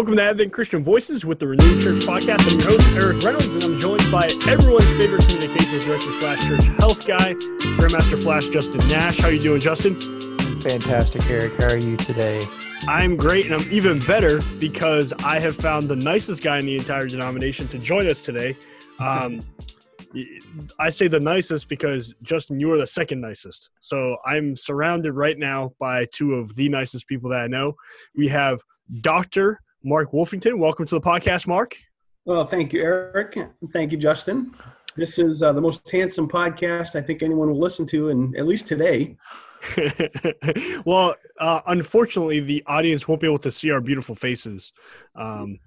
Welcome to Advent Christian Voices with the Renewed Church Podcast. I'm your host, Eric Reynolds, and I'm joined by everyone's favorite communications director slash church health guy, Grandmaster Flash Justin Nash. How are you doing, Justin? Fantastic, Eric. How are you today? I'm great, and I'm even better because I have found the nicest guy in the entire denomination to join us today. Um, I say the nicest because Justin, you are the second nicest. So I'm surrounded right now by two of the nicest people that I know. We have Dr. Mark Wolfington. Welcome to the podcast, Mark. Well, thank you, Eric. Thank you, Justin. This is uh, the most handsome podcast I think anyone will listen to, and at least today. well, uh, unfortunately, the audience won't be able to see our beautiful faces. Um,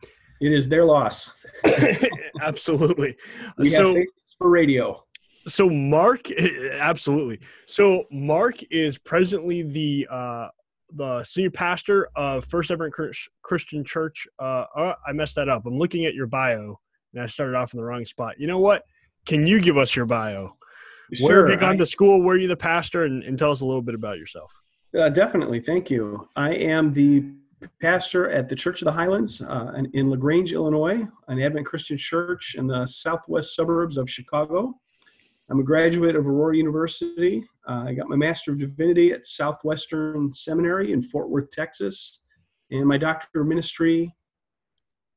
it is their loss. absolutely. We so, for radio. So Mark, absolutely. So Mark is presently the uh, the senior pastor of First Advent Christian Church. Uh, oh, I messed that up. I'm looking at your bio, and I started off in the wrong spot. You know what? Can you give us your bio? Sure, Where have you gone I, to school? Where are you the pastor? And, and tell us a little bit about yourself. Uh, definitely. Thank you. I am the pastor at the Church of the Highlands uh, in LaGrange, Illinois, an Advent Christian church in the southwest suburbs of Chicago. I'm a graduate of Aurora University. Uh, I got my Master of Divinity at Southwestern Seminary in Fort Worth, Texas, and my Doctor of Ministry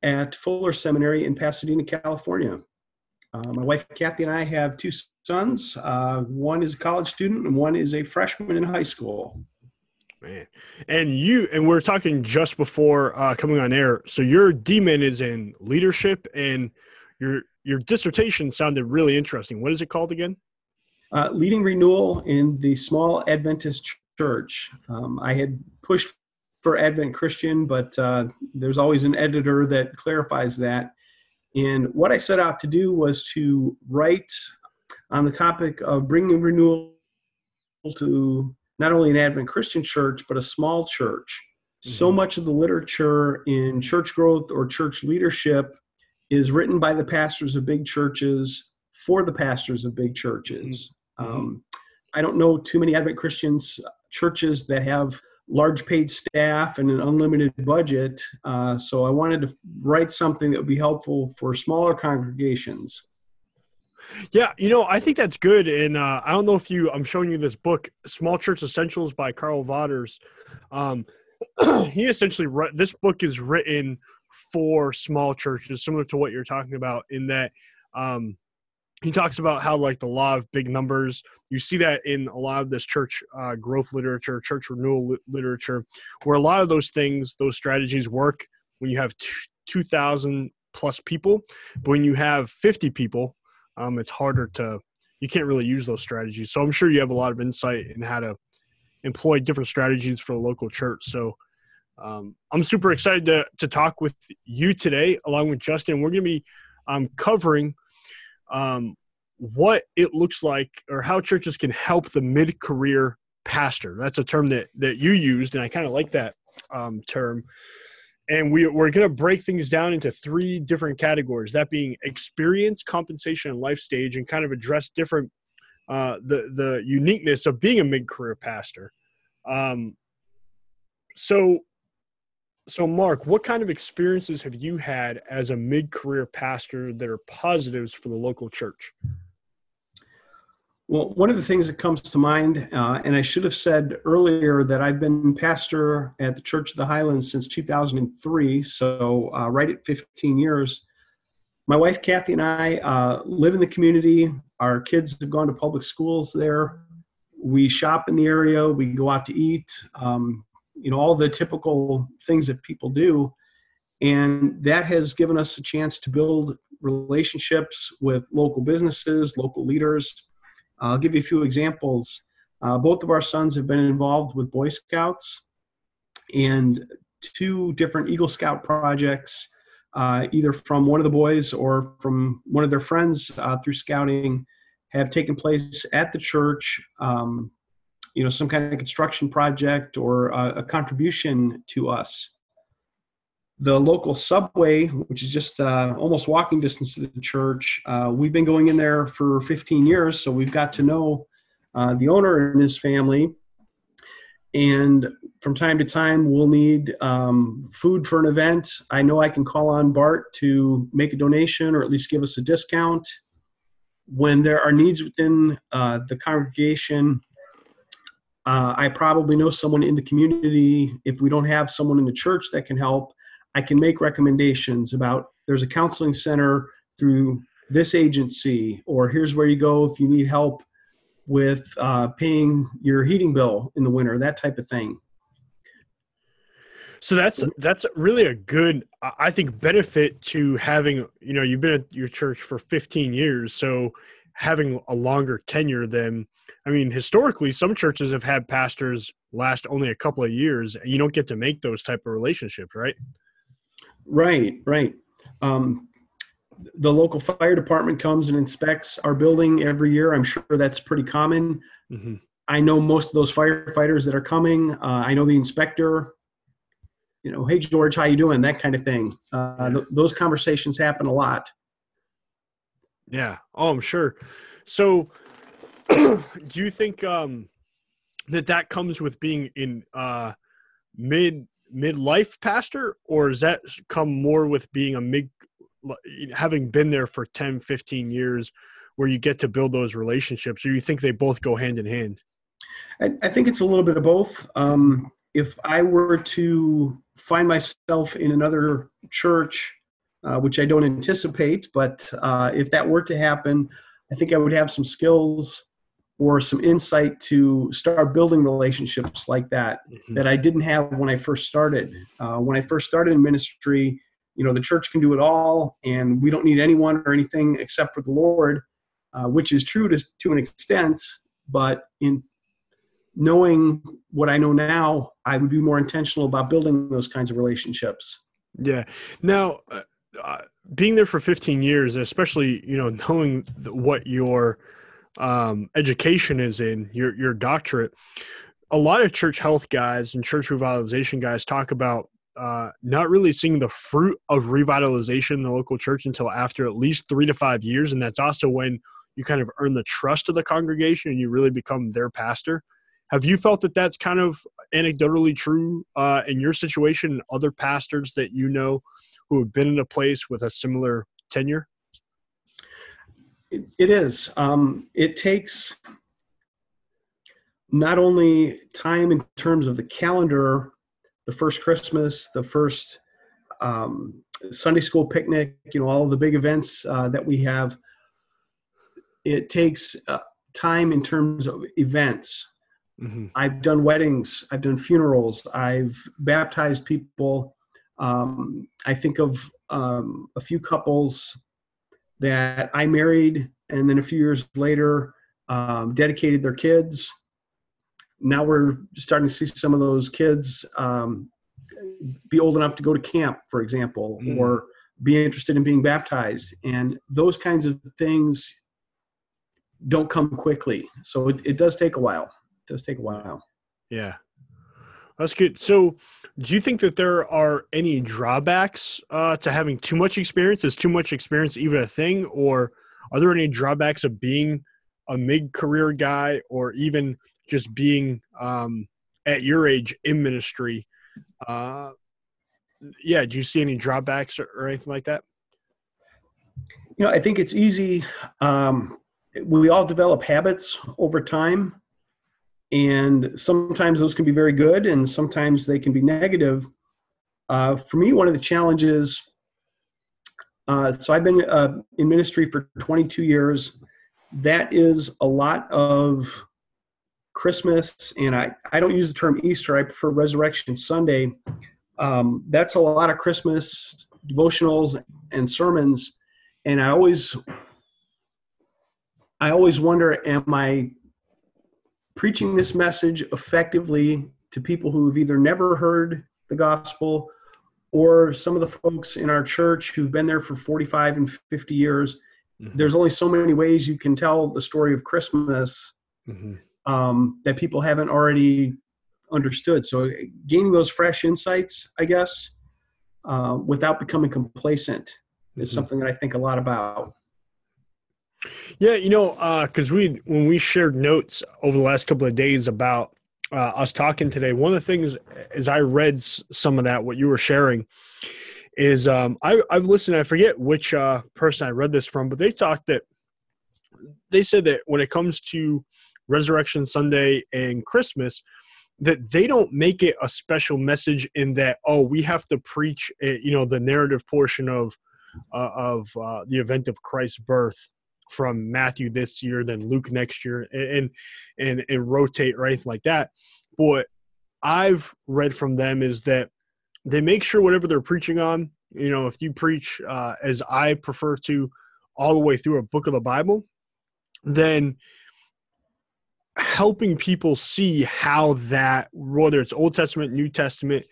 at Fuller Seminary in Pasadena, California. Uh, my wife Kathy and I have two sons. Uh, one is a college student, and one is a freshman in high school man. And you and we're talking just before uh, coming on air. So your DMin is in leadership, and your your dissertation sounded really interesting. What is it called again? Uh, leading renewal in the small Adventist church. Um, I had pushed for Advent Christian, but uh, there's always an editor that clarifies that. And what I set out to do was to write on the topic of bringing renewal to not only an Advent Christian church, but a small church. Mm-hmm. So much of the literature in church growth or church leadership is written by the pastors of big churches for the pastors of big churches. Mm-hmm. Um, I don't know too many Advent Christians churches that have large paid staff and an unlimited budget. Uh, so I wanted to write something that would be helpful for smaller congregations. Yeah, you know, I think that's good. And uh, I don't know if you, I'm showing you this book, Small Church Essentials by Karl Vaters. Um, he essentially, this book is written for small churches, similar to what you're talking about, in that um, he talks about how, like, the law of big numbers, you see that in a lot of this church uh, growth literature, church renewal li- literature, where a lot of those things, those strategies work when you have 2,000 plus people. But when you have 50 people, um, it's harder to you can't really use those strategies. So I'm sure you have a lot of insight in how to employ different strategies for the local church. So um, I'm super excited to to talk with you today, along with Justin. We're going to be um, covering um, what it looks like or how churches can help the mid-career pastor. That's a term that that you used, and I kind of like that um, term and we, we're going to break things down into three different categories that being experience compensation and life stage and kind of address different uh, the the uniqueness of being a mid-career pastor um, so so mark what kind of experiences have you had as a mid-career pastor that are positives for the local church well, one of the things that comes to mind, uh, and I should have said earlier that I've been pastor at the Church of the Highlands since 2003, so uh, right at 15 years. My wife Kathy and I uh, live in the community. Our kids have gone to public schools there. We shop in the area. We go out to eat. Um, you know all the typical things that people do, and that has given us a chance to build relationships with local businesses, local leaders I'll give you a few examples. Uh, both of our sons have been involved with Boy Scouts and two different Eagle Scout projects, uh, either from one of the boys or from one of their friends uh, through scouting, have taken place at the church. Um, you know, some kind of construction project or a, a contribution to us the local subway, which is just uh, almost walking distance to the church. Uh, we've been going in there for 15 years, so we've got to know uh, the owner and his family. and from time to time we'll need um, food for an event. I know I can call on Bart to make a donation or at least give us a discount. When there are needs within uh, the congregation, uh, I probably know someone in the community. If we don't have someone in the church that can help, I can make recommendations about there's a counseling center through this agency, or here's where you go if you need help with uh, paying your heating bill in the winter, that type of thing. So that's that's really a good, I think, benefit to having. You know, you've been at your church for 15 years, so having a longer tenure than. I mean, historically, some churches have had pastors last only a couple of years, and you don't get to make those type of relationships, right? Right, right. Um, the local fire department comes and inspects our building every year. I'm sure that's pretty common. Mm-hmm. I know most of those firefighters that are coming. Uh, I know the inspector. You know, hey George, how you doing? That kind of thing. Uh, th- those conversations happen a lot. Yeah. Oh, I'm sure. So, do you think um, that that comes with being in uh, mid midlife pastor, or does that come more with being a mid having been there for 10 15 years where you get to build those relationships or you think they both go hand in hand i, I think it's a little bit of both um, if i were to find myself in another church uh, which i don't anticipate but uh, if that were to happen i think i would have some skills or some insight to start building relationships like that mm-hmm. that i didn't have when i first started. Uh, when i first started in ministry you know the church can do it all and we don't need anyone or anything except for the lord uh, which is true to, to an extent but in knowing what i know now i would be more intentional about building those kinds of relationships. Yeah. Now uh, being there for 15 years especially you know knowing what your um, education is in your your doctorate a lot of church health guys and church revitalization guys talk about uh, not really seeing the fruit of revitalization in the local church until after at least three to five years. And that's also when you kind of earn the trust of the congregation and you really become their pastor. Have you felt that that's kind of anecdotally true uh, in your situation and other pastors that you know who have been in a place with a similar tenure? it, it is. Um, it takes not only time in terms of the calendar the first Christmas, the first um, Sunday school picnic, you know, all of the big events uh, that we have. It takes uh, time in terms of events. Mm-hmm. I've done weddings, I've done funerals, I've baptized people. Um, I think of um, a few couples that I married, and then a few years later, um, dedicated their kids now we're starting to see some of those kids um, be old enough to go to camp, for example, mm. or be interested in being baptized. And those kinds of things don't come quickly. So it, it does take a while. It does take a while. Yeah. That's good. So, do you think that there are any drawbacks uh, to having too much experience? Is too much experience even a thing, or are there any drawbacks of being a mid-career guy, or even just being um, at your age in ministry. Uh, yeah, do you see any drawbacks or, or, anything like that? You know, I think it's easy. Um, we all develop habits over time, and sometimes those can be very good, and sometimes they can be negative. Uh, for me, one of the challenges. Uh, so I've been uh, in ministry for 22 years. That is a lot of Christmas, and I, I don't use the term Easter, I prefer Resurrection Sunday. Um, that's a lot of Christmas devotionals and sermons, and I always I always wonder, am I preaching this message effectively to people who have either never heard the gospel or some of the folks in our church who've been there for 45 and 50 years. Mm-hmm. There's only so many ways you can tell the story of Christmas. Mm-hmm um, that people haven't already understood. So gaining those fresh insights, I guess, uh, without becoming complacent is mm-hmm. something that I think a lot about. Yeah, you know, because uh, we when we shared notes over the last couple of days about uh, us talking today, one of the things as I read some of that, what you were sharing, is um, I, I've listened. I forget which uh, person I read this from, but they talked that they said that when it comes to Resurrection Sunday and Christmas, that they don't make it a special message in that oh we have to preach uh, you know the narrative portion of uh, of uh, the event of Christ's birth from Matthew this year, then Luke next year, and and and rotate or anything like that. But I've read from them is that they make sure whatever they're preaching on, you know, if you preach uh, as I prefer to, all the way through a book of the Bible, then helping people see how that whether it's Old Testament, New Testament,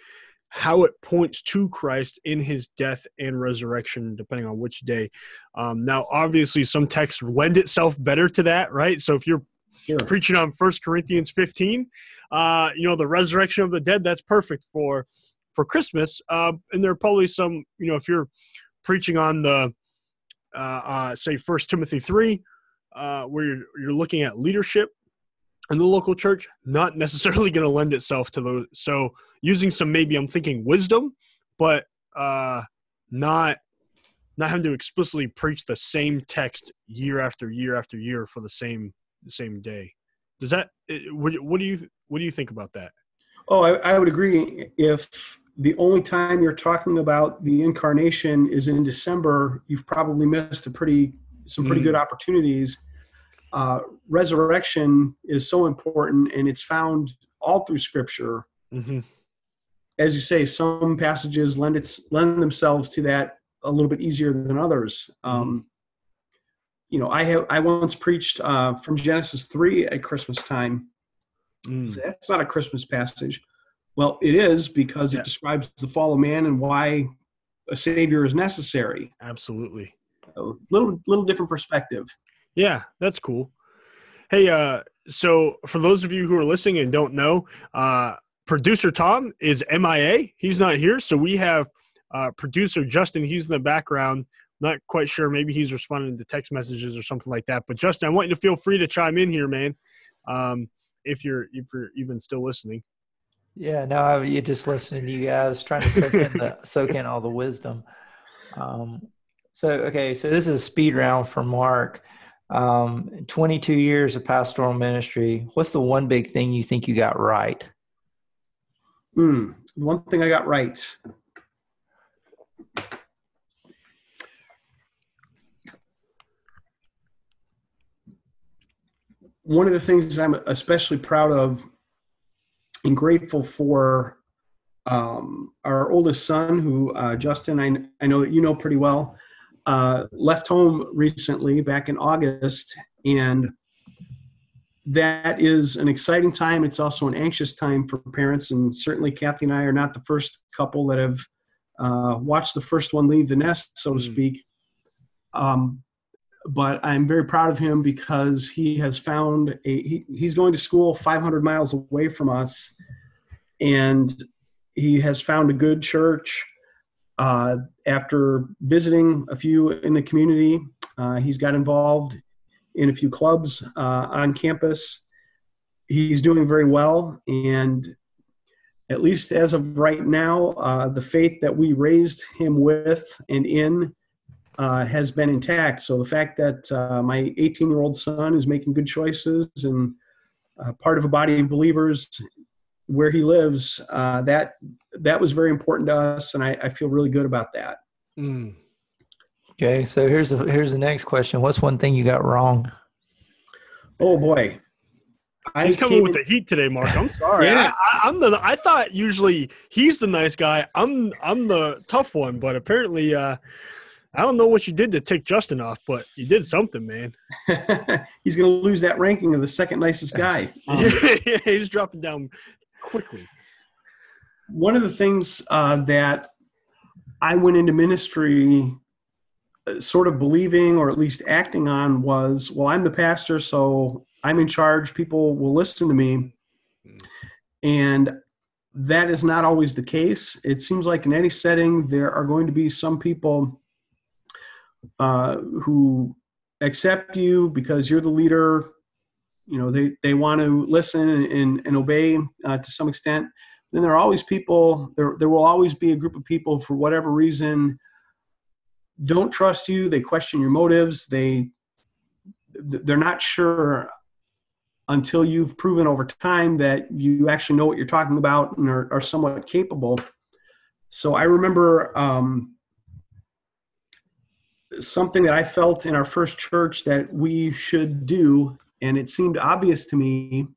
how it points to Christ in his death and resurrection, depending on which day. Um, now, obviously, some texts lend itself better to that, right? So if you're Sure. preaching on First Corinthians 15, uh, you know, the resurrection of the dead, that's perfect for for Christmas. Uh, and there are probably some, you know, if you're preaching on the, uh, uh, say, First Timothy 3, uh, where you're, you're looking at leadership in the local church, not necessarily going to lend itself to those. So using some maybe I'm thinking wisdom, but uh, not not having to explicitly preach the same text year after year after year for the same the same day. Does that what, what do you what do you think about that? Oh, I, I would agree. If the only time you're talking about the incarnation is in December, you've probably missed a pretty some pretty Mm. good opportunities. Uh, resurrection is so important, and it's found all through Scripture. Mm-hmm. As you say, some passages lend its lend themselves to that a little bit easier than others. Um, you know, I have I once preached uh, from Genesis three at Christmas time. Mm. That's not a Christmas passage. Well, it is because Yeah. it describes the fall of man and why a savior is necessary. Absolutely. A little little different perspective. Yeah, that's cool. Hey, uh, so for those of you who are listening and don't know, uh, producer Tom is MIA. He's not here, so we have uh, producer Justin. He's in the background. Not quite sure. Maybe he's responding to text messages or something like that. But Justin, I want you to feel free to chime in here, man. Um, if you're if you're even still listening. Yeah, no, I, you just listening to you guys trying to soak in, the, soak in all the wisdom. Um, so, okay, so this is a speed round for Mark. Um, 22 years of pastoral ministry. What's the one big thing you think you got right? Hmm. One thing I got right. One of the things that I'm especially proud of and grateful for um, our oldest son, who uh, Justin, I, I know that you know pretty well, uh, left home recently back in August, and that is an exciting time. It's also an anxious time for parents, and certainly Kathy and I are not the first couple that have uh, watched the first one leave the nest, so to Mm. speak. Um, but I'm very proud of him because he has found a. He, he's going to school 500 miles away from us, and he has found a good church. Uh, after visiting a few in the community, uh, he's got involved in a few clubs uh, on campus. He's doing very well, and at least as of right now, uh, the faith that we raised him with and in uh, has been intact. So the fact that my 18 year old son is making good choices and part of a body of believers where he lives, uh, that that was very important to us, and I, I feel really good about that. Mm. Okay, so here's the here's the next question. What's one thing you got wrong? Oh boy, I He's coming with in- the heat today, Mark. I'm sorry. Yeah. I, I, I'm the. I thought usually he's the nice guy. I'm I'm the tough one, but apparently, uh, I don't know what you did to take Justin off, but you did something, man. he's going to lose that ranking of the second nicest guy. Um, he's dropping down quickly. one of the things uh, that I went into ministry uh, sort of believing or at least acting on was well, I'm the pastor, so I'm in charge. People will listen to me. And that is not always the case. It seems like in any setting, there are going to be some people uh, who accept you because you're the leader you know they they want to listen and, and obey uh, to some extent then there are always people there there will always be a group of people for whatever reason don't trust you they question your motives they they're not sure until you've proven over time that you actually know what you're talking about and are, are somewhat capable. So i remember um, something that i felt in our first church that we should do and it seemed obvious to me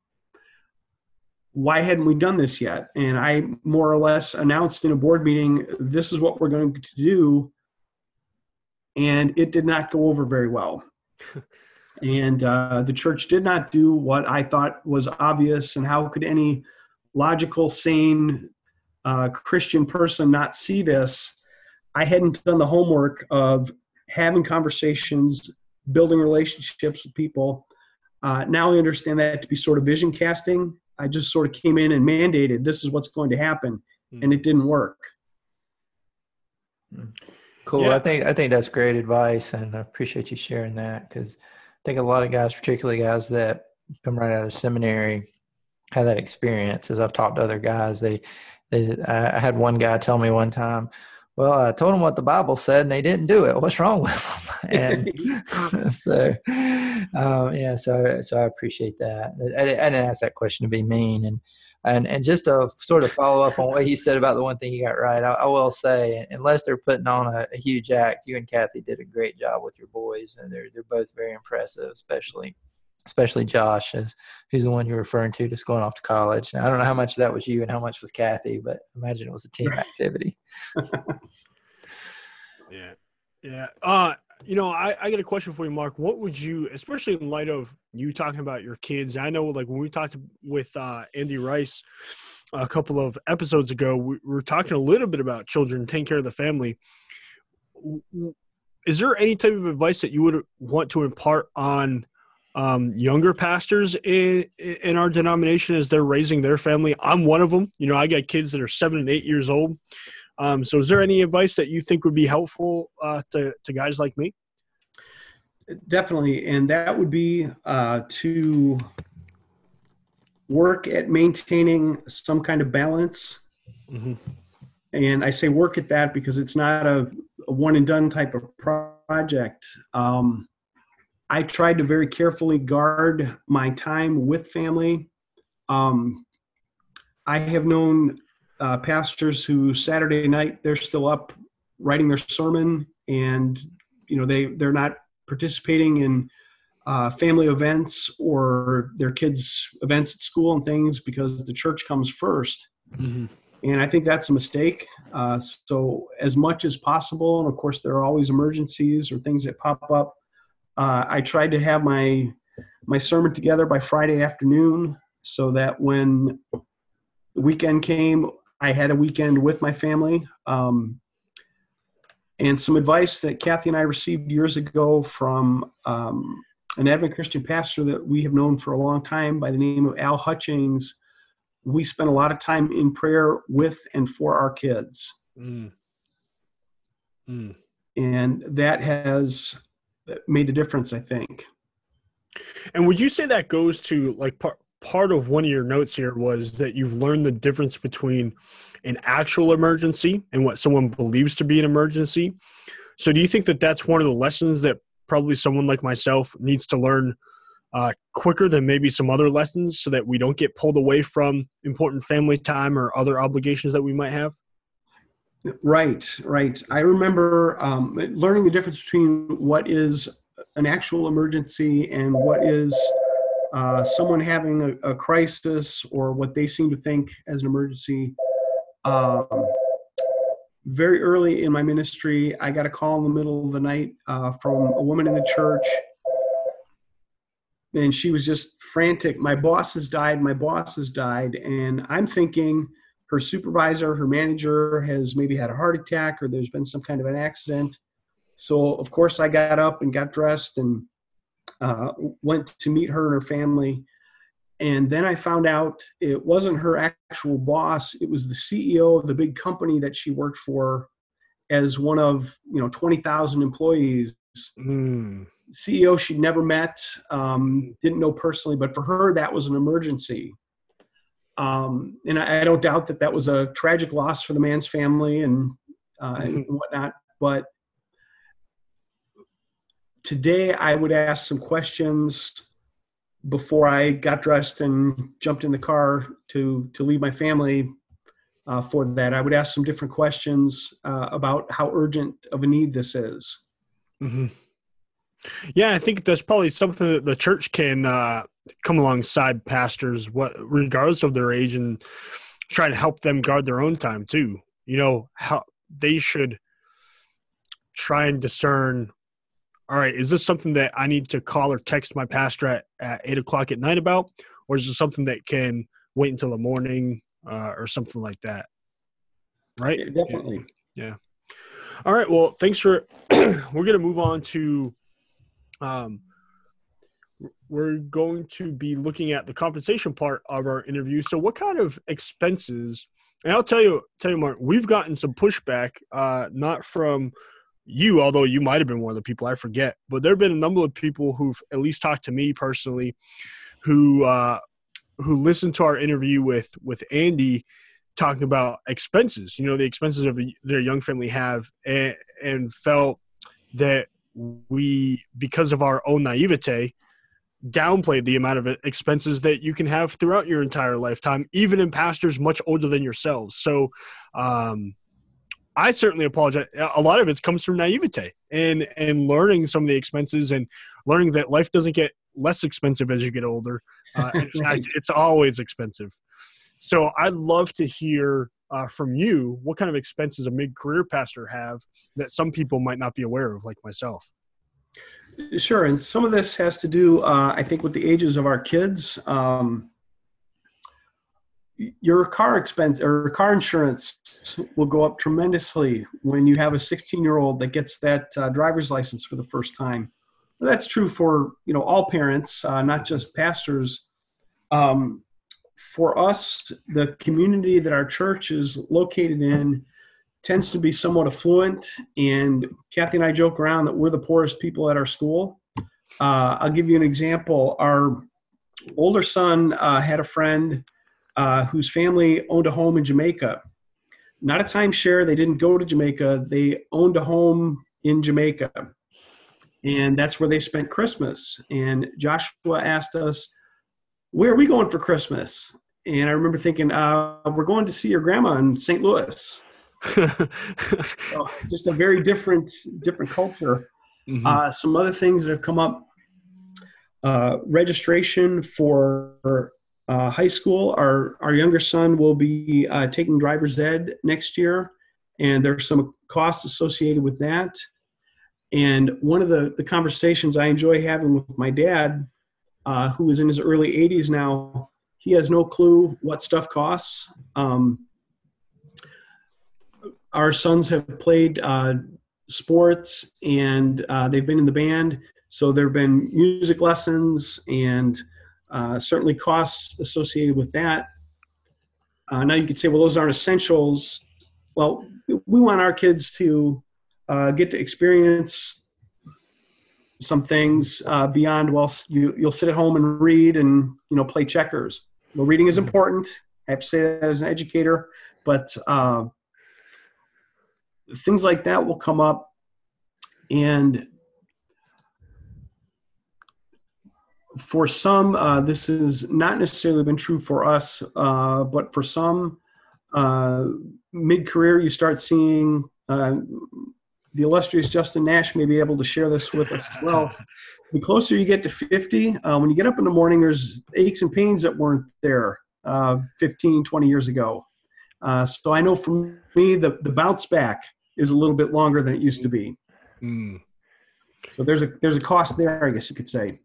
why hadn't we done this yet? And i more or less announced in a board meeting this is what we're going to do. And it did not go over very well. And uh, the church did not do what i thought was obvious. And how could any logical sane uh, christian person not see this? I hadn't done the homework of having conversations building relationships with people uh, now I understand that to be sort of vision casting. I just sort of came in and mandated this is what's going to happen, mm. and it didn't work. Hmm. Cool. Yeah. I think I think that's great advice, and I appreciate you sharing that because I think a lot of guys, particularly guys that come right out of seminary, have that experience. As I've talked to other guys, they, they I had one guy tell me one time, well, I told them what the Bible said and they didn't do it. What's wrong with them? And so, um, yeah, so, so I appreciate that. I, I, didn't ask that question to be mean. And, and, and just to sort of follow up on what he said about the one thing he got right, I, I will say, unless they're putting on a, a, huge act, you and Kathy did a great job with your boys and they're, they're both very impressive, especially especially Josh, as who's the one you're referring to, just going off to college. Now, I don't know how much that was you and how much was Kathy, but imagine it was a team activity. yeah, yeah. Uh, you know, I, I get a question for you, Mark. What would you, especially in light of you talking about your kids? I know, like when we talked with uh, Andy Rice a couple of episodes ago, we were talking a little bit about children taking care of the family. Is there any type of advice that you would want to impart on? Um, younger pastors in in our denomination as they're raising their family. I'm one of them. You know, I got kids that are seven and eight years old. Um, so, is there any advice that you think would be helpful uh, to to guys like me? Definitely, and that would be uh, to work at maintaining some kind of balance. Mm-hmm. And I say work at that because it's not a, a one and done type of project. Um, I tried to very carefully guard my time with family. Um, I have known uh, pastors who Saturday night they're still up writing their sermon, and you know they they're not participating in uh, family events or their kids' events at school and things because the church comes 1st mm-hmm. And I think that's a mistake. Uh, so, as much as possible, and of course, there are always emergencies or things that pop up uh, I tried to have my my sermon together by Friday afternoon so that when the weekend came, I had a weekend with my family. Um, and some advice that Kathy and I received years ago from um, an Advent Christian pastor that we have known for a long time by the name of Al Hutchings. We spent a lot of time in prayer with and for our kids. Mm. Mm. And that has made the difference, I think. And would you say that goes to like part part of one of your notes here was that you've learned the difference between an actual emergency and what someone believes to be an emergency. So do you think that that's one of the lessons that probably someone like myself needs to learn uh, quicker than maybe some other lessons so that we don't get pulled away from important family time or other obligations that we might have? Right, right. I remember um, learning the difference between what is an actual emergency and what is uh, someone having a, a, crisis or what they seem to think as an emergency. Um, very early in my ministry, I got a call in the middle of the night uh, from a woman in the church. And she was just frantic. My boss has died. My boss has died. And I'm thinking, her supervisor, her manager has maybe had a heart attack or there's been some kind of an accident. So, of course, I got up and got dressed and uh, went to meet her and her family. And then I found out it wasn't her actual boss, it was the CEO of the big company that she worked for as one of, you know, 20,000 employees. Mm. CEO she'd never met, um, didn't know personally, but for her that was an emergency. Um, and I, I, don't doubt that that was a tragic loss for the man's family and, uh, mm-hmm. and whatnot. But today I would ask some questions before I got dressed and jumped in the car to to leave my family uh, for that. I would ask some different questions uh, about how urgent of a need this is. Mm-hmm. Yeah, I think that's probably something that the church can uh, come alongside pastors, what regardless of their age, and try to help them guard their own time too. You know how they should try and discern all right, is this something that I need to call or text my pastor at, at eight o'clock at night about, or is this something that can wait until the morning uh, or something like that? Right? Yeah, definitely. Yeah. All right. Well, thanks for. we're going to move on to. Um, we're going to be looking at the compensation part of our interview. So, what kind of expenses? And I'll tell you, tell you, Mark, we've gotten some pushback, uh, not from you, although you might have been one of the people I forget, but there have been a number of people who've at least talked to me personally, who uh, who listened to our interview with with Andy talking about expenses. You know, the expenses of their young family have, and, and felt that we, because of our own naivete, downplayed the amount of expenses that you can have throughout your entire lifetime, even in pastors much older than yourselves. So, um, I certainly apologize. A lot of it comes from naivete and and learning some of the expenses and learning that life doesn't get less expensive as you get older. Uh, in fact, it's always expensive. So I'd love to hear uh, from you what kind of expenses a mid-career pastor have that some people might not be aware of, like myself. Sure, and some of this has to do, uh, I think, with the ages of our kids. Um, your car expense or car insurance will go up tremendously when you have a 16 year old that gets that uh, driver's license for the first time that's true for you know all parents uh, not just pastors um, for us the community that our church is located in tends to be somewhat affluent and kathy and i joke around that we're the poorest people at our school uh, i'll give you an example our older son uh, had a friend uh, whose family owned a home in Jamaica. Not a timeshare. They didn't go to Jamaica. They owned a home in Jamaica. And that's where they spent Christmas. And Joshua asked us, Where are we going for Christmas? And I remember thinking, uh, We're going to see your grandma in St. Louis. so just a very different, different culture. Mm-hmm. Uh, some other things that have come up uh, registration for uh, high school. Our our younger son will be uh, taking driver's ed next year, and there's some costs associated with that. And one of the the conversations I enjoy having with my dad, uh, who is in his early 80s now, he has no clue what stuff costs. Um, our sons have played uh, sports and uh, they've been in the band, so there have been music lessons and uh, certainly costs associated with that. Uh, now you could say, well, those aren't essentials. Well, we want our kids to get to experience some things uh, beyond. Well, you you'll sit at home and read and you know play checkers. Well, reading is mm-hmm. important. I have to say that as an educator, but uh, things like that will come up, and for some, uh, this has not necessarily been true for us, uh, but for some, uh, mid-career, you start seeing uh, the illustrious Justin Nash may be able to share this with us as well. The closer you get to 50, uh, when you get up in the morning, there's aches and pains that weren't there uh, 15, 20 years ago. so I know for me, the, the bounce back is a little bit longer than it used to be. Mm. So there's a there's a cost there, I guess you could say.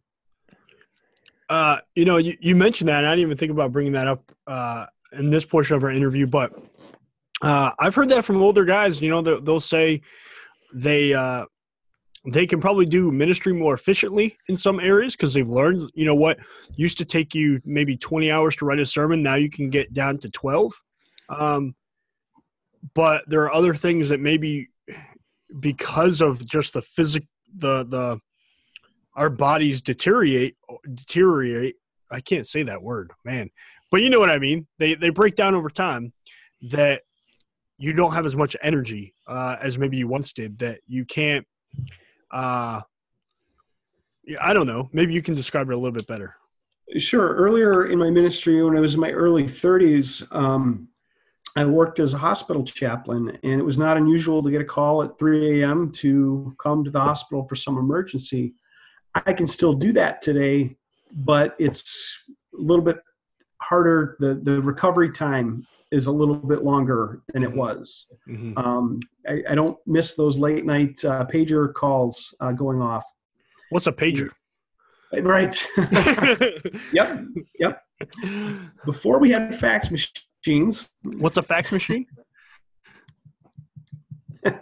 Uh, you know, you, you mentioned that. I didn't even think about bringing that up uh, in this portion of our interview, but uh, I've heard that from older guys. You know, they'll, they'll say they uh, they can probably do ministry more efficiently in some areas because they've learned. You know what used to take you maybe twenty hours to write a sermon, now you can get down to twelve. Um, but there are other things that maybe because of just the physic the the our bodies deteriorate deteriorate i can't say that word man but you know what i mean they they break down over time that you don't have as much energy uh, as maybe you once did that you can't uh i don't know maybe you can describe it a little bit better Sure. Earlier in my ministry, when I was in my early 30s, um, I worked as a hospital chaplain, and it was not unusual to get a call at 3 a.m. to come to the hospital for some emergency. I can still do that today, but it's a little bit harder. The, the recovery time is a little bit longer than it was. mm-hmm. Um, I, I, don't miss those late night uh, pager calls uh, going off. what's a pager Right. yep. Yep. Before we had fax machines. What's a fax machine?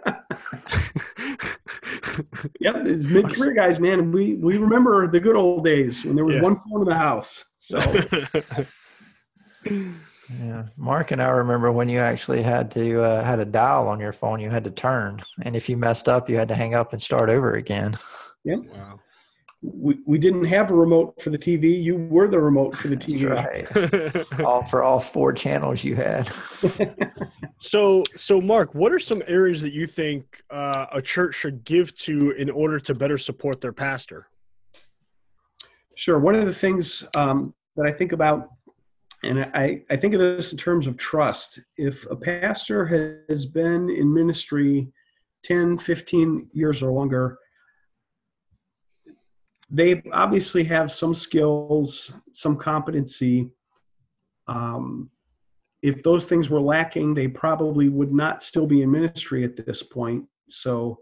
yep, mid career guys, man. We we remember the good old days when there was Yeah. one phone in the house. So Yeah, Mark and I remember when you actually had to uh, had a dial on your phone. You had to turn, and if you messed up, you had to hang up and start over again. Yeah. Wow. we, we didn't have a remote for the TV. You were the remote for the That's TV. right. all for all four channels you had. so, so Mark, what are some areas that you think uh, a church should give to in order to better support their pastor? Sure. One of the things um, that I think about, and I, I think of this in terms of trust. If a pastor has been in ministry 10, 15 years or longer, they obviously have some skills, some competency. Um, if those things were lacking, they probably would not still be in ministry at this point. So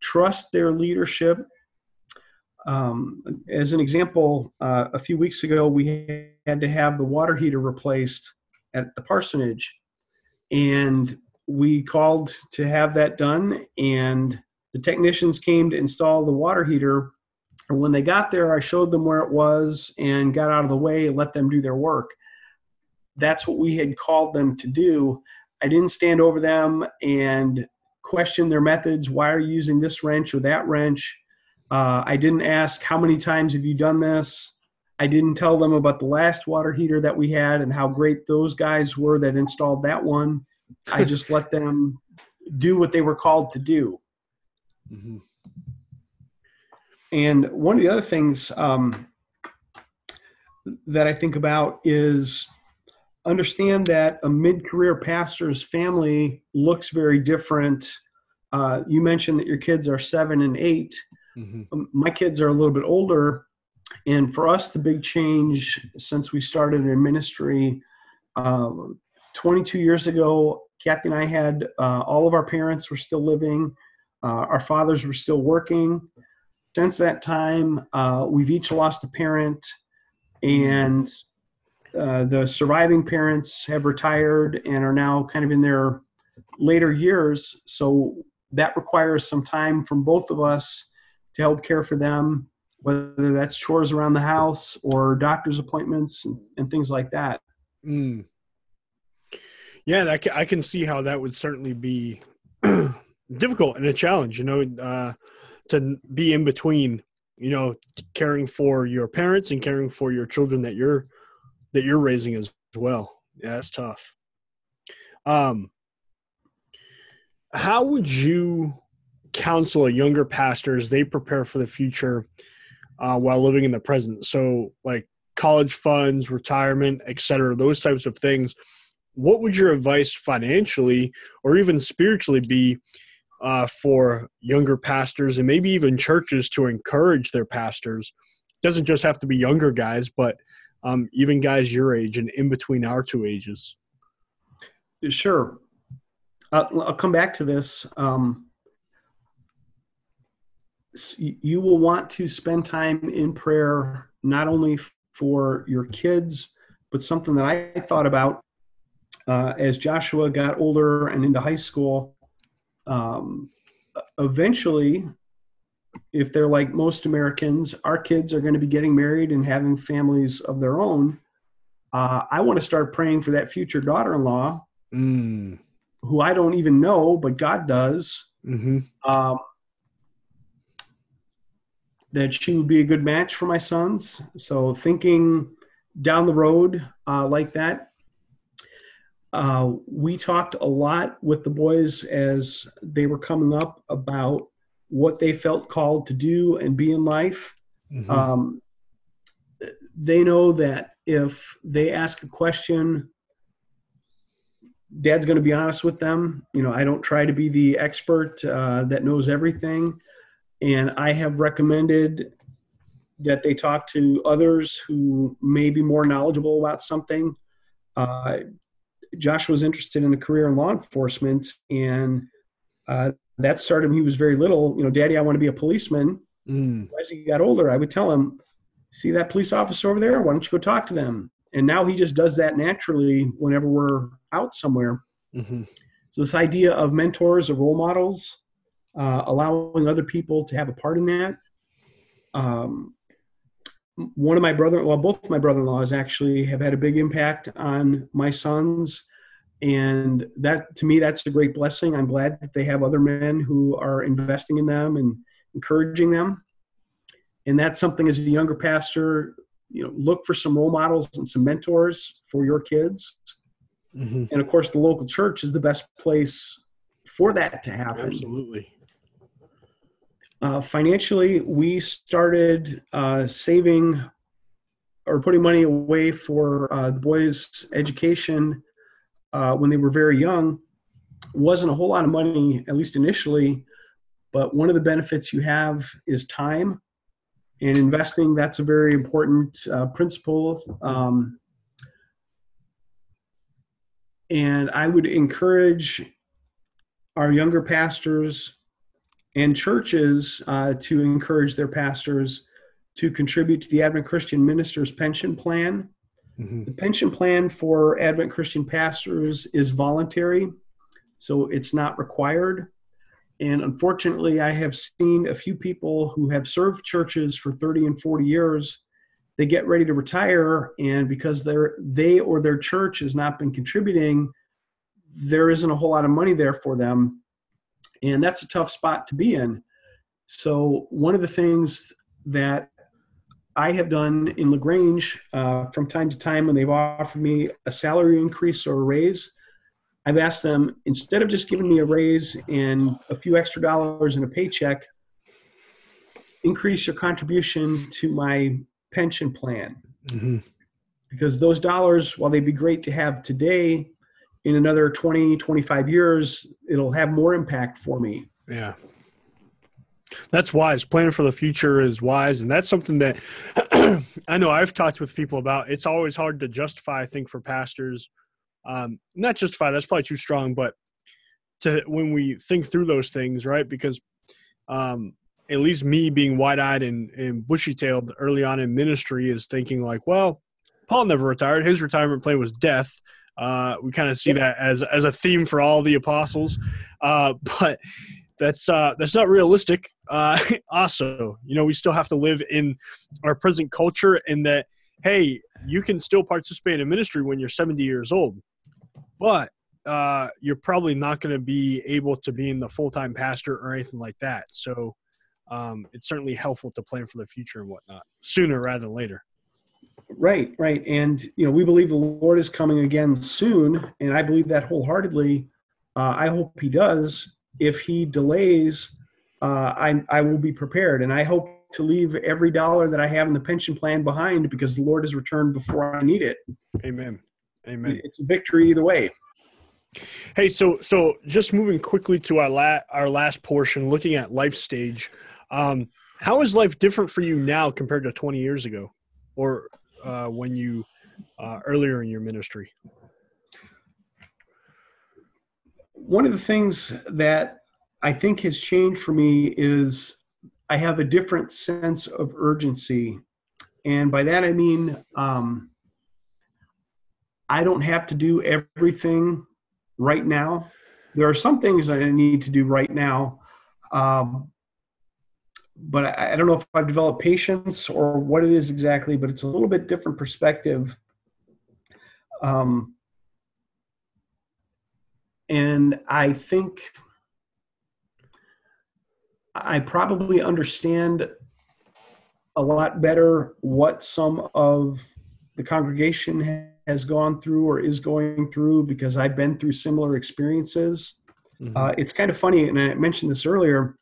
trust their leadership um, as an example, uh, a few weeks ago, we had to have the water heater replaced at the parsonage. And we called to have that done, and the technicians came to install the water heater. And when they got there, I showed them where it was and got out of the way and let them do their work. That's what we had called them to do. I didn't stand over them and question their methods. Why are you using this wrench or that wrench? Uh, I didn't ask how many times have you done this. I didn't tell them about the last water heater that we had and how great those guys were that installed that one. I just let them do what they were called to do. Mm-hmm. And one of the other things um, that I think about is understand that a mid-career pastor's family looks very different. Uh, you mentioned that your kids are seven and eight. Mm-hmm. Um, my kids are a little bit older and for us the big change since we started in ministry uh, 22 years ago kathy and i had uh, all of our parents were still living uh, our fathers were still working since that time uh, we've each lost a parent and uh, the surviving parents have retired and are now kind of in their later years so that requires some time from both of us to help care for them, whether that's chores around the house or doctor's appointments and, and things like that. Mm. Yeah, that I can see how that would certainly be difficult and a challenge. You know, uh, to be in between. You know, caring for your parents and caring for your children that you're that you're raising as well. Yeah, that's tough. Um, how would you counsel younger pastors they prepare for the future uh, while living in the present? So, like college funds, retirement, etc those types of things. What would your advice financially or even spiritually be uh, for younger pastors and maybe even churches to encourage their pastors? doesn't just have to be younger guys, but um, even guys your age and in between our two ages. Sure. Uh, I'll come back to this. Um, you will want to spend time in prayer not only for your kids, but something that I thought about uh, as Joshua got older and into high school. Um, eventually, if they're like most Americans, our kids are going to be getting married and having families of their own. Uh, I want to start praying for that future daughter in law Mm. who I don't even know, but God does. hmm Um, that she would be a good match for my sons. So thinking down the road uh, like that, uh, we talked a lot with the boys as they were coming up about what they felt called to do and be in life. Mm-hmm. Um, they know that if they ask a question, dad's going to be honest with them. You know, I don't try to be the expert uh, that knows everything. And I have recommended that they talk to others who may be more knowledgeable about something. Uh, Josh was interested in a career in law enforcement, and uh, that started when he was very little. You know, Daddy, I want to be a policeman. Mm. As he got older, I would tell him, "See that police officer over there? Why don't you go talk to them?" And now he just does that naturally whenever we're out somewhere. Mm-hmm. So this idea of mentors or role models, uh, allowing other people to have a part in that. Um, one of my brother, well, both my brother-in-laws actually have had a big impact on my sons, and that to me that's a great blessing. I'm glad that they have other men who are investing in them and encouraging them, and that's something as a younger pastor, you know, look for some role models and some mentors for your kids, mm-hmm. and of course, the local church is the best place for that to happen. Absolutely. Uh, financially, we started uh, saving or putting money away for uh, the boys' education uh, when they were very young. wasn't a whole lot of money, at least initially, but one of the benefits you have is time. And investing, that's a very important uh, principle. Um, and I would encourage our younger pastors and churches uh, to encourage their pastors to contribute to the Advent Christian Ministers Pension Plan. Mm-hmm. The pension plan for Advent Christian pastors is voluntary, so it's not required. And unfortunately, I have seen a few people who have served churches for 30 and 40 years. They get ready to retire, and because they're, they or their church has not been contributing, there isn't a whole lot of money there for them and that's a tough spot to be in. So one of the things that I have done in Lagrange uh, from time to time when they've offered me a salary increase or a raise, I've asked them instead of just giving me a raise and a few extra dollars in a paycheck, increase your contribution to my pension plan. Mm-hmm. Because those dollars, while they'd be great to have today, in another 20, 25 years, it'll have more impact for me. Yeah. That's wise. Planning for the future is wise. And that's something that I know I've talked with people about. It's always hard to justify, I think, for pastors. Um, not justify, that's probably too strong, but to when we think through those things, right? Because um, at least me being wide eyed and, and bushy tailed early on in ministry is thinking, like, well, Paul never retired. His retirement plan was death. Uh, we kind of see that as as a theme for all the apostles, uh, but that's uh, that's not realistic. Uh, also, you know, we still have to live in our present culture, in that hey, you can still participate in ministry when you're 70 years old, but uh, you're probably not going to be able to be in the full time pastor or anything like that. So um, it's certainly helpful to plan for the future and whatnot sooner rather than later. Right, right. And, you know, we believe the Lord is coming again soon. And I believe that wholeheartedly. Uh, I hope he does. If he delays, uh, I, I will be prepared. And I hope to leave every dollar that I have in the pension plan behind because the Lord has returned before I need it. Amen. Amen. It's a victory either way. Hey, so so just moving quickly to our la- our last portion, looking at life stage. Um, how is life different for you now compared to 20 years ago, or uh, when you uh, earlier in your ministry? One of the things that I think has changed for me is I have a different sense of urgency. And by that I mean um, I don't have to do everything right now. There are some things I need to do right now, um, but I, I, don't know if I've developed patience or what it is exactly, but it's a little bit different perspective. Um, and I think I probably understand a lot better what some of the congregation has gone through or is going through because I've been through similar experiences. Mm-hmm. Uh, it's kind of funny, and I mentioned this earlier.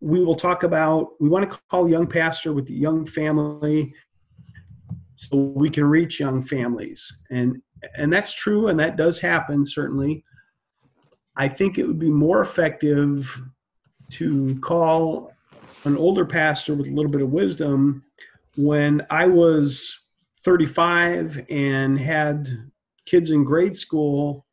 We will talk about, we want to call young pastor with the young family so we can reach young families. And, and that's true, and that does happen, certainly. I think it would be more effective to call an older pastor with a little bit of wisdom when I was 35 and had kids in grade school,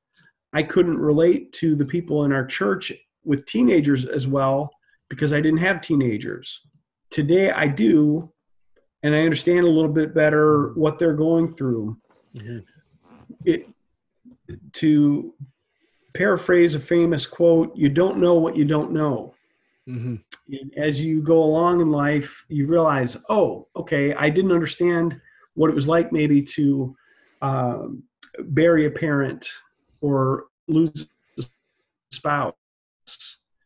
I couldn't relate to the people in our church with teenagers as well because I didn't have teenagers. Today I do, and I understand a little bit better what they're going through. Mm-hmm. It to paraphrase a famous quote, you don't know what you don't know. Mm-hmm. as you go along in life, you realize, oh, okay, I didn't understand what it was like maybe to um, bury a parent or lose a spouse.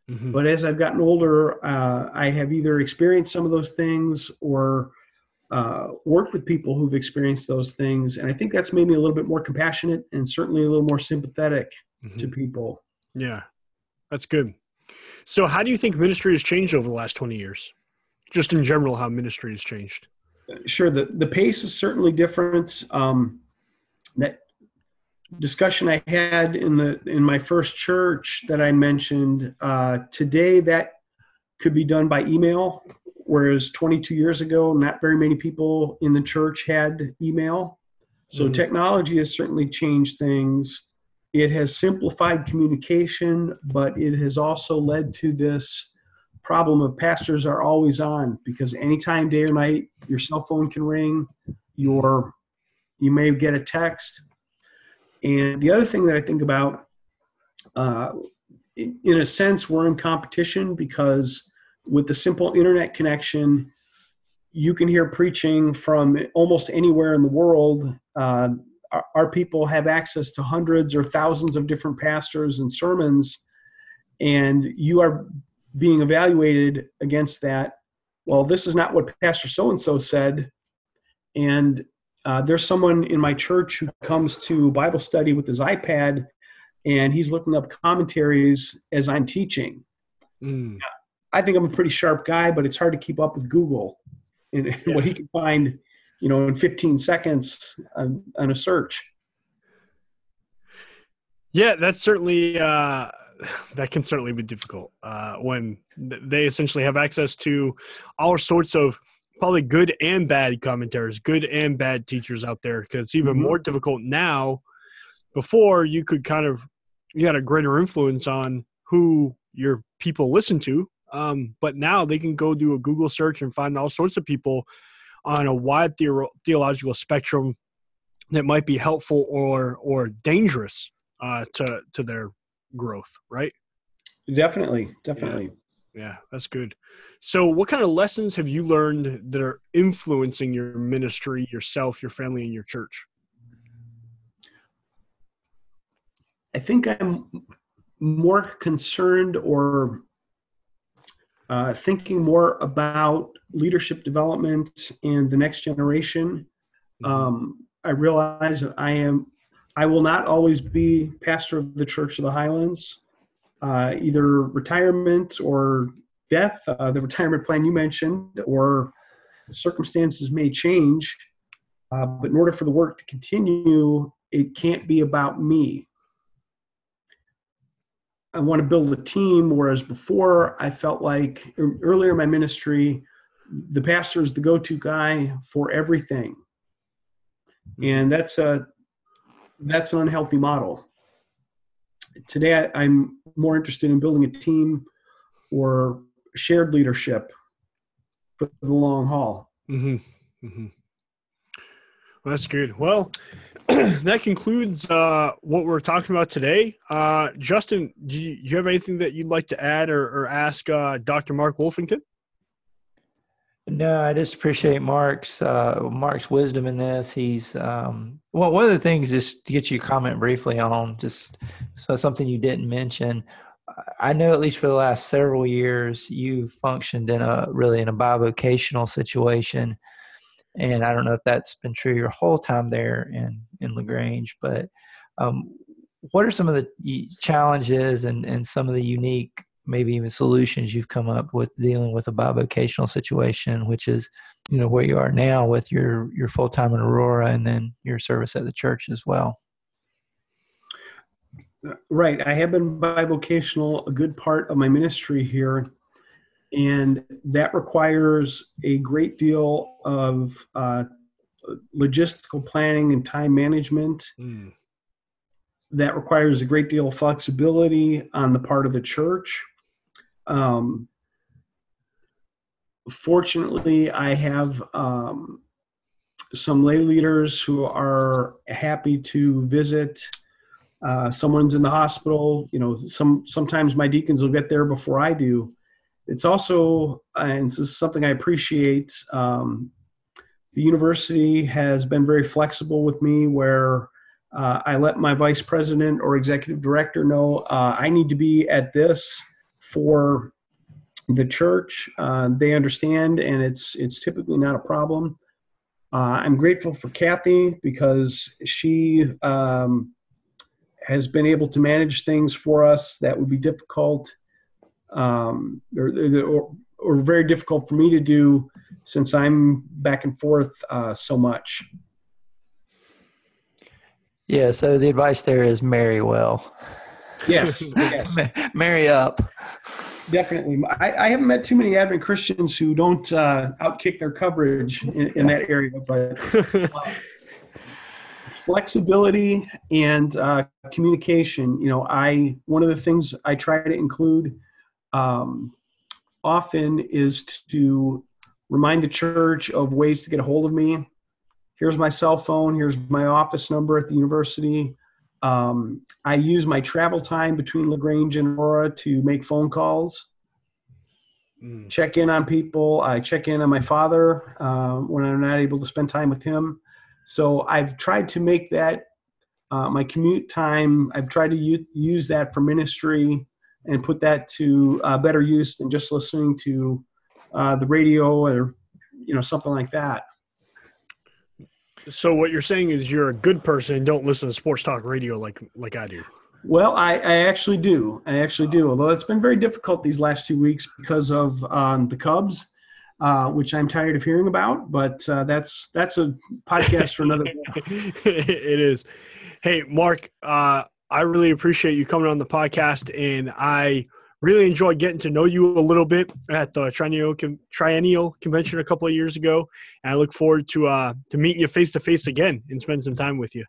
Mm-hmm. But as I've gotten older, uh, I have either experienced some of those things or uh, worked with people who've experienced those things. And I think that's made me a little bit more compassionate and certainly a little more sympathetic mm-hmm. to people. Yeah, that's good. So, how do you think ministry has changed over the last 20 years? Just in general, how ministry has changed? Sure. The, the pace is certainly different. Um, that discussion I had in the in my first church that I mentioned uh, today, that could be done by email, whereas 22 years ago, not very many people in the church had email. So mm-hmm. technology has certainly changed things. It has simplified communication, but it has also led to this problem of pastors are always on because anytime, day or night, your cell phone can ring, your you may get a text. And the other thing that I think about, uh, in a sense, we're in competition because with the simple internet connection, you can hear preaching from almost anywhere in the world. Uh, our, our people have access to hundreds or thousands of different pastors and sermons, and you are being evaluated against that. Well, this is not what Pastor so and so said, and uh, there's someone in my church who comes to Bible study with his iPad, and he's looking up commentaries as I'm teaching. Mm. I think I'm a pretty sharp guy, but it's hard to keep up with Google and yeah. what he can find you know in 15 seconds on, on a search yeah that's certainly uh that can certainly be difficult uh when they essentially have access to all sorts of probably good and bad commentators good and bad teachers out there because it's even mm-hmm. more difficult now before you could kind of you had a greater influence on who your people listen to um, but now they can go do a google search and find all sorts of people on a wide theological spectrum that might be helpful or or dangerous uh, to to their growth, right? Definitely, definitely. Yeah. Yeah, that's good. So, what kind of lessons have you learned that are influencing your ministry, yourself, your family, and your church? I think I'm more concerned or uh, thinking more about leadership development and the next generation. Mm-hmm. Um, I realize that I am, I will not always be pastor of the Church of the Highlands. Uh, either retirement or death, uh, the retirement plan you mentioned, or circumstances may change. Uh, but in order for the work to continue, it can't be about me. I want to build a team. Whereas before, I felt like earlier in my ministry, the pastor is the go-to guy for everything, mm-hmm. and that's a that's an unhealthy model. Today, I, am more interested in building a team or shared leadership for the long haul. Mm-hmm. Mm-hmm. Well, that's good. Well, that concludes uh, what we're talking about today. Uh, Justin, do you, do you, have anything that you'd like to add or, or ask uh, Dr. Mark Wolfington? No, I just appreciate Mark's uh, Mark's wisdom in this. He's um, well. One of the things, just to get you comment briefly on, just so something you didn't mention. I know at least for the last several years you've functioned in a really in a bivocational situation, and I don't know if that's been true your whole time there in in Lagrange, but um, what are some of the challenges and and some of the unique maybe even solutions you've come up with dealing with a bivocational situation, which is you know where you are now with your your full time in Aurora and then your service at the church as well. Right. I have been bivocational a good part of my ministry here, and that requires a great deal of uh, logistical planning and time management. Mm. That requires a great deal of flexibility on the part of the church. Um, fortunately, I have um, some lay leaders who are happy to visit. Uh, someone's in the hospital you know some sometimes my deacons will get there before i do. It's also and this is something i appreciate um, the university has been very flexible with me where uh, i let my vice president or executive director know uh, i need to be at this for the church uh, they understand and it's it's typically not a problem uh, i'm grateful for kathy because she um, has been able to manage things for us that would be difficult um, or, or, or, very difficult for me to do since I'm back and forth uh, so much. Yeah, so the advice there is marry well. Yes, yes. marry up. Definitely. I, I, haven't met too many Advent Christians who don't uh, outkick their coverage in, in that area, but uh, flexibility and uh, communication. You know, I one of the things I try to include um, often is to remind the church of ways to get a hold of me. Here's my cell phone. Here's my office number at the university. Um, I use my travel time between Lagrange and Aurora to make phone calls, mm. check in on people. I check in on my father uh, when I'm not able to spend time with him. So I've tried to make that uh, my commute time. I've tried to u- use that for ministry and put that to uh, better use than just listening to uh, the radio or you know something like that. So what you're saying is you're a good person and don't listen to sports talk radio like like I do. Well, I, I actually do. I actually do. Although it's been very difficult these last two weeks because of um, the Cubs uh, which I'm tired of hearing about. But uh, that's that's a podcast for another. it is. Hey, Mark, uh, I really appreciate you coming on the podcast, and I really enjoyed getting to know you a little bit at the Triennial, Triennial Convention a couple of years ago. And I look forward to uh, to meeting you face to face again and spend some time with you.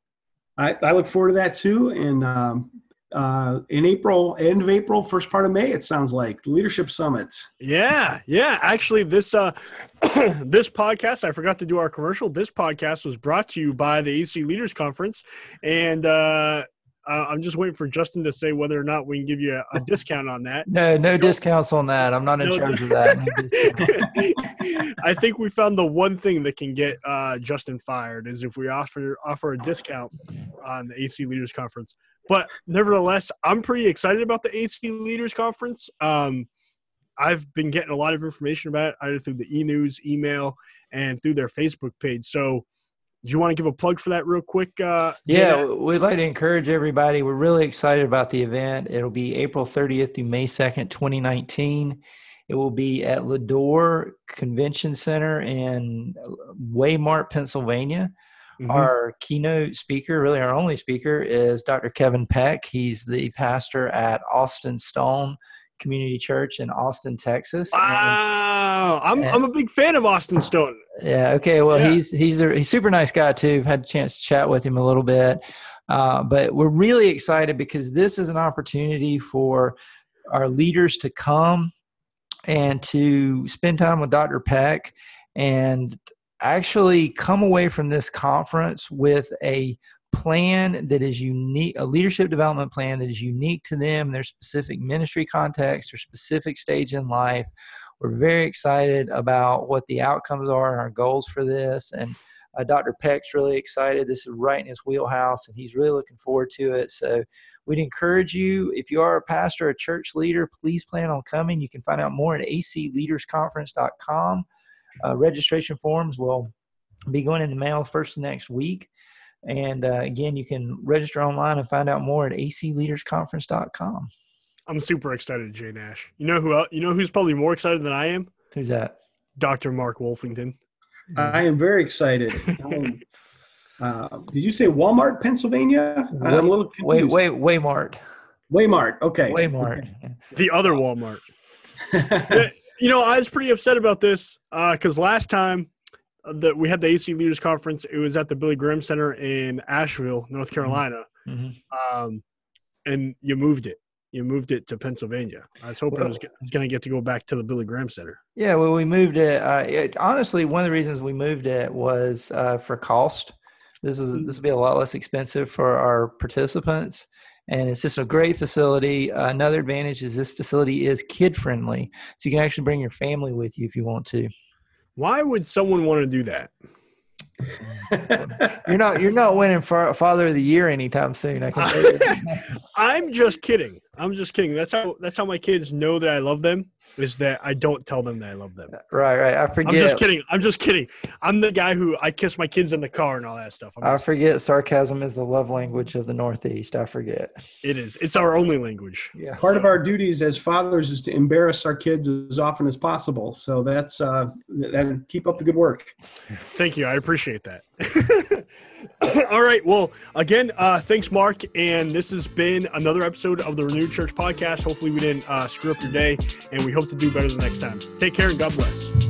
I, I look forward to that too, and um, uh, in April, end of April, first part of May. It sounds like the Leadership Summit. Yeah, yeah. Actually, this uh, this podcast, I forgot to do our commercial. This podcast was brought to you by the AC Leaders Conference, and uh, I'm just waiting for Justin to say whether or not we can give you a, a discount on that. No, no discounts on that. I'm not in no, charge of that. I think we found the one thing that can get uh, Justin fired is if we offer offer a discount on the AC Leaders Conference. But nevertheless, I'm pretty excited about the AC Leaders Conference. Um, I've been getting a lot of information about it either through the e news, email, and through their Facebook page. So, do you want to give a plug for that real quick? Uh, yeah, we'd like to encourage everybody. We're really excited about the event. It'll be April 30th through May 2nd, 2019. It will be at Ladore Convention Center in Waymart, Pennsylvania. Mm-hmm. Our keynote speaker, really our only speaker, is Dr. Kevin Peck. He's the pastor at Austin Stone Community Church in Austin, Texas. Wow, and, I'm and, I'm a big fan of Austin Stone. Yeah. Okay. Well, yeah. he's he's a he's super nice guy too. Had a chance to chat with him a little bit, uh, but we're really excited because this is an opportunity for our leaders to come and to spend time with Dr. Peck and actually come away from this conference with a plan that is unique, a leadership development plan that is unique to them, their specific ministry context, their specific stage in life. We're very excited about what the outcomes are and our goals for this. And Uh, Dr. Peck's really excited. This is right in his wheelhouse, and he's really looking forward to it. So we'd encourage you, if you are a pastor, a church leader, please plan on coming. You can find out more at acleadersconference.com. Uh, registration forms will be going in the mail first next week. And uh, again, you can register online and find out more at acleadersconference.com. I'm super excited, Jay Nash. You know who? Else, you know who's probably more excited than I am? Who's that? Dr. Mark Wolfington. I am very excited. Um, uh, did you say Walmart, Pennsylvania? I'm a little wait, confused. wait, Waymart. Waymart. Okay. Waymart. The other Walmart. You know, I was pretty upset about this because last time that we had the AC Leaders Conference, it was at the Billy Graham Center in Asheville, North Carolina, Mhm. um, and you moved it. You moved it to Pennsylvania. I was hoping it was, going to get to go back to the Billy Graham Center. Yeah, well, we moved it, uh, it. Honestly, one of the reasons we moved it was uh, for cost. This is this will be a lot less expensive for our participants, and it's just a great facility. Uh, another advantage is this facility is kid friendly, so you can actually bring your family with you if you want to. Why would someone want to do that? You're not you're not winning for Father of the Year anytime soon. I can. I'm just kidding. I'm just kidding. That's how that's how my kids know that I love them. Is that I don't tell them that I love them. right, right. I forget. I'm just kidding. I'm just kidding. I'm the guy who I kiss my kids in the car and all that stuff. I'm I just- forget sarcasm is the love language of the Northeast. I forget. it is. It's our only language. Yeah. Part of our duties as fathers is to embarrass our kids as often as possible. So that's uh, and keep up the good work. Thank you. I appreciate that. All right. Well, again, uh, thanks, Mark. And this has been another episode of the Renewed Church podcast. Hopefully, we didn't uh, screw up your day, and we hope to do better the next time. Take care and God bless.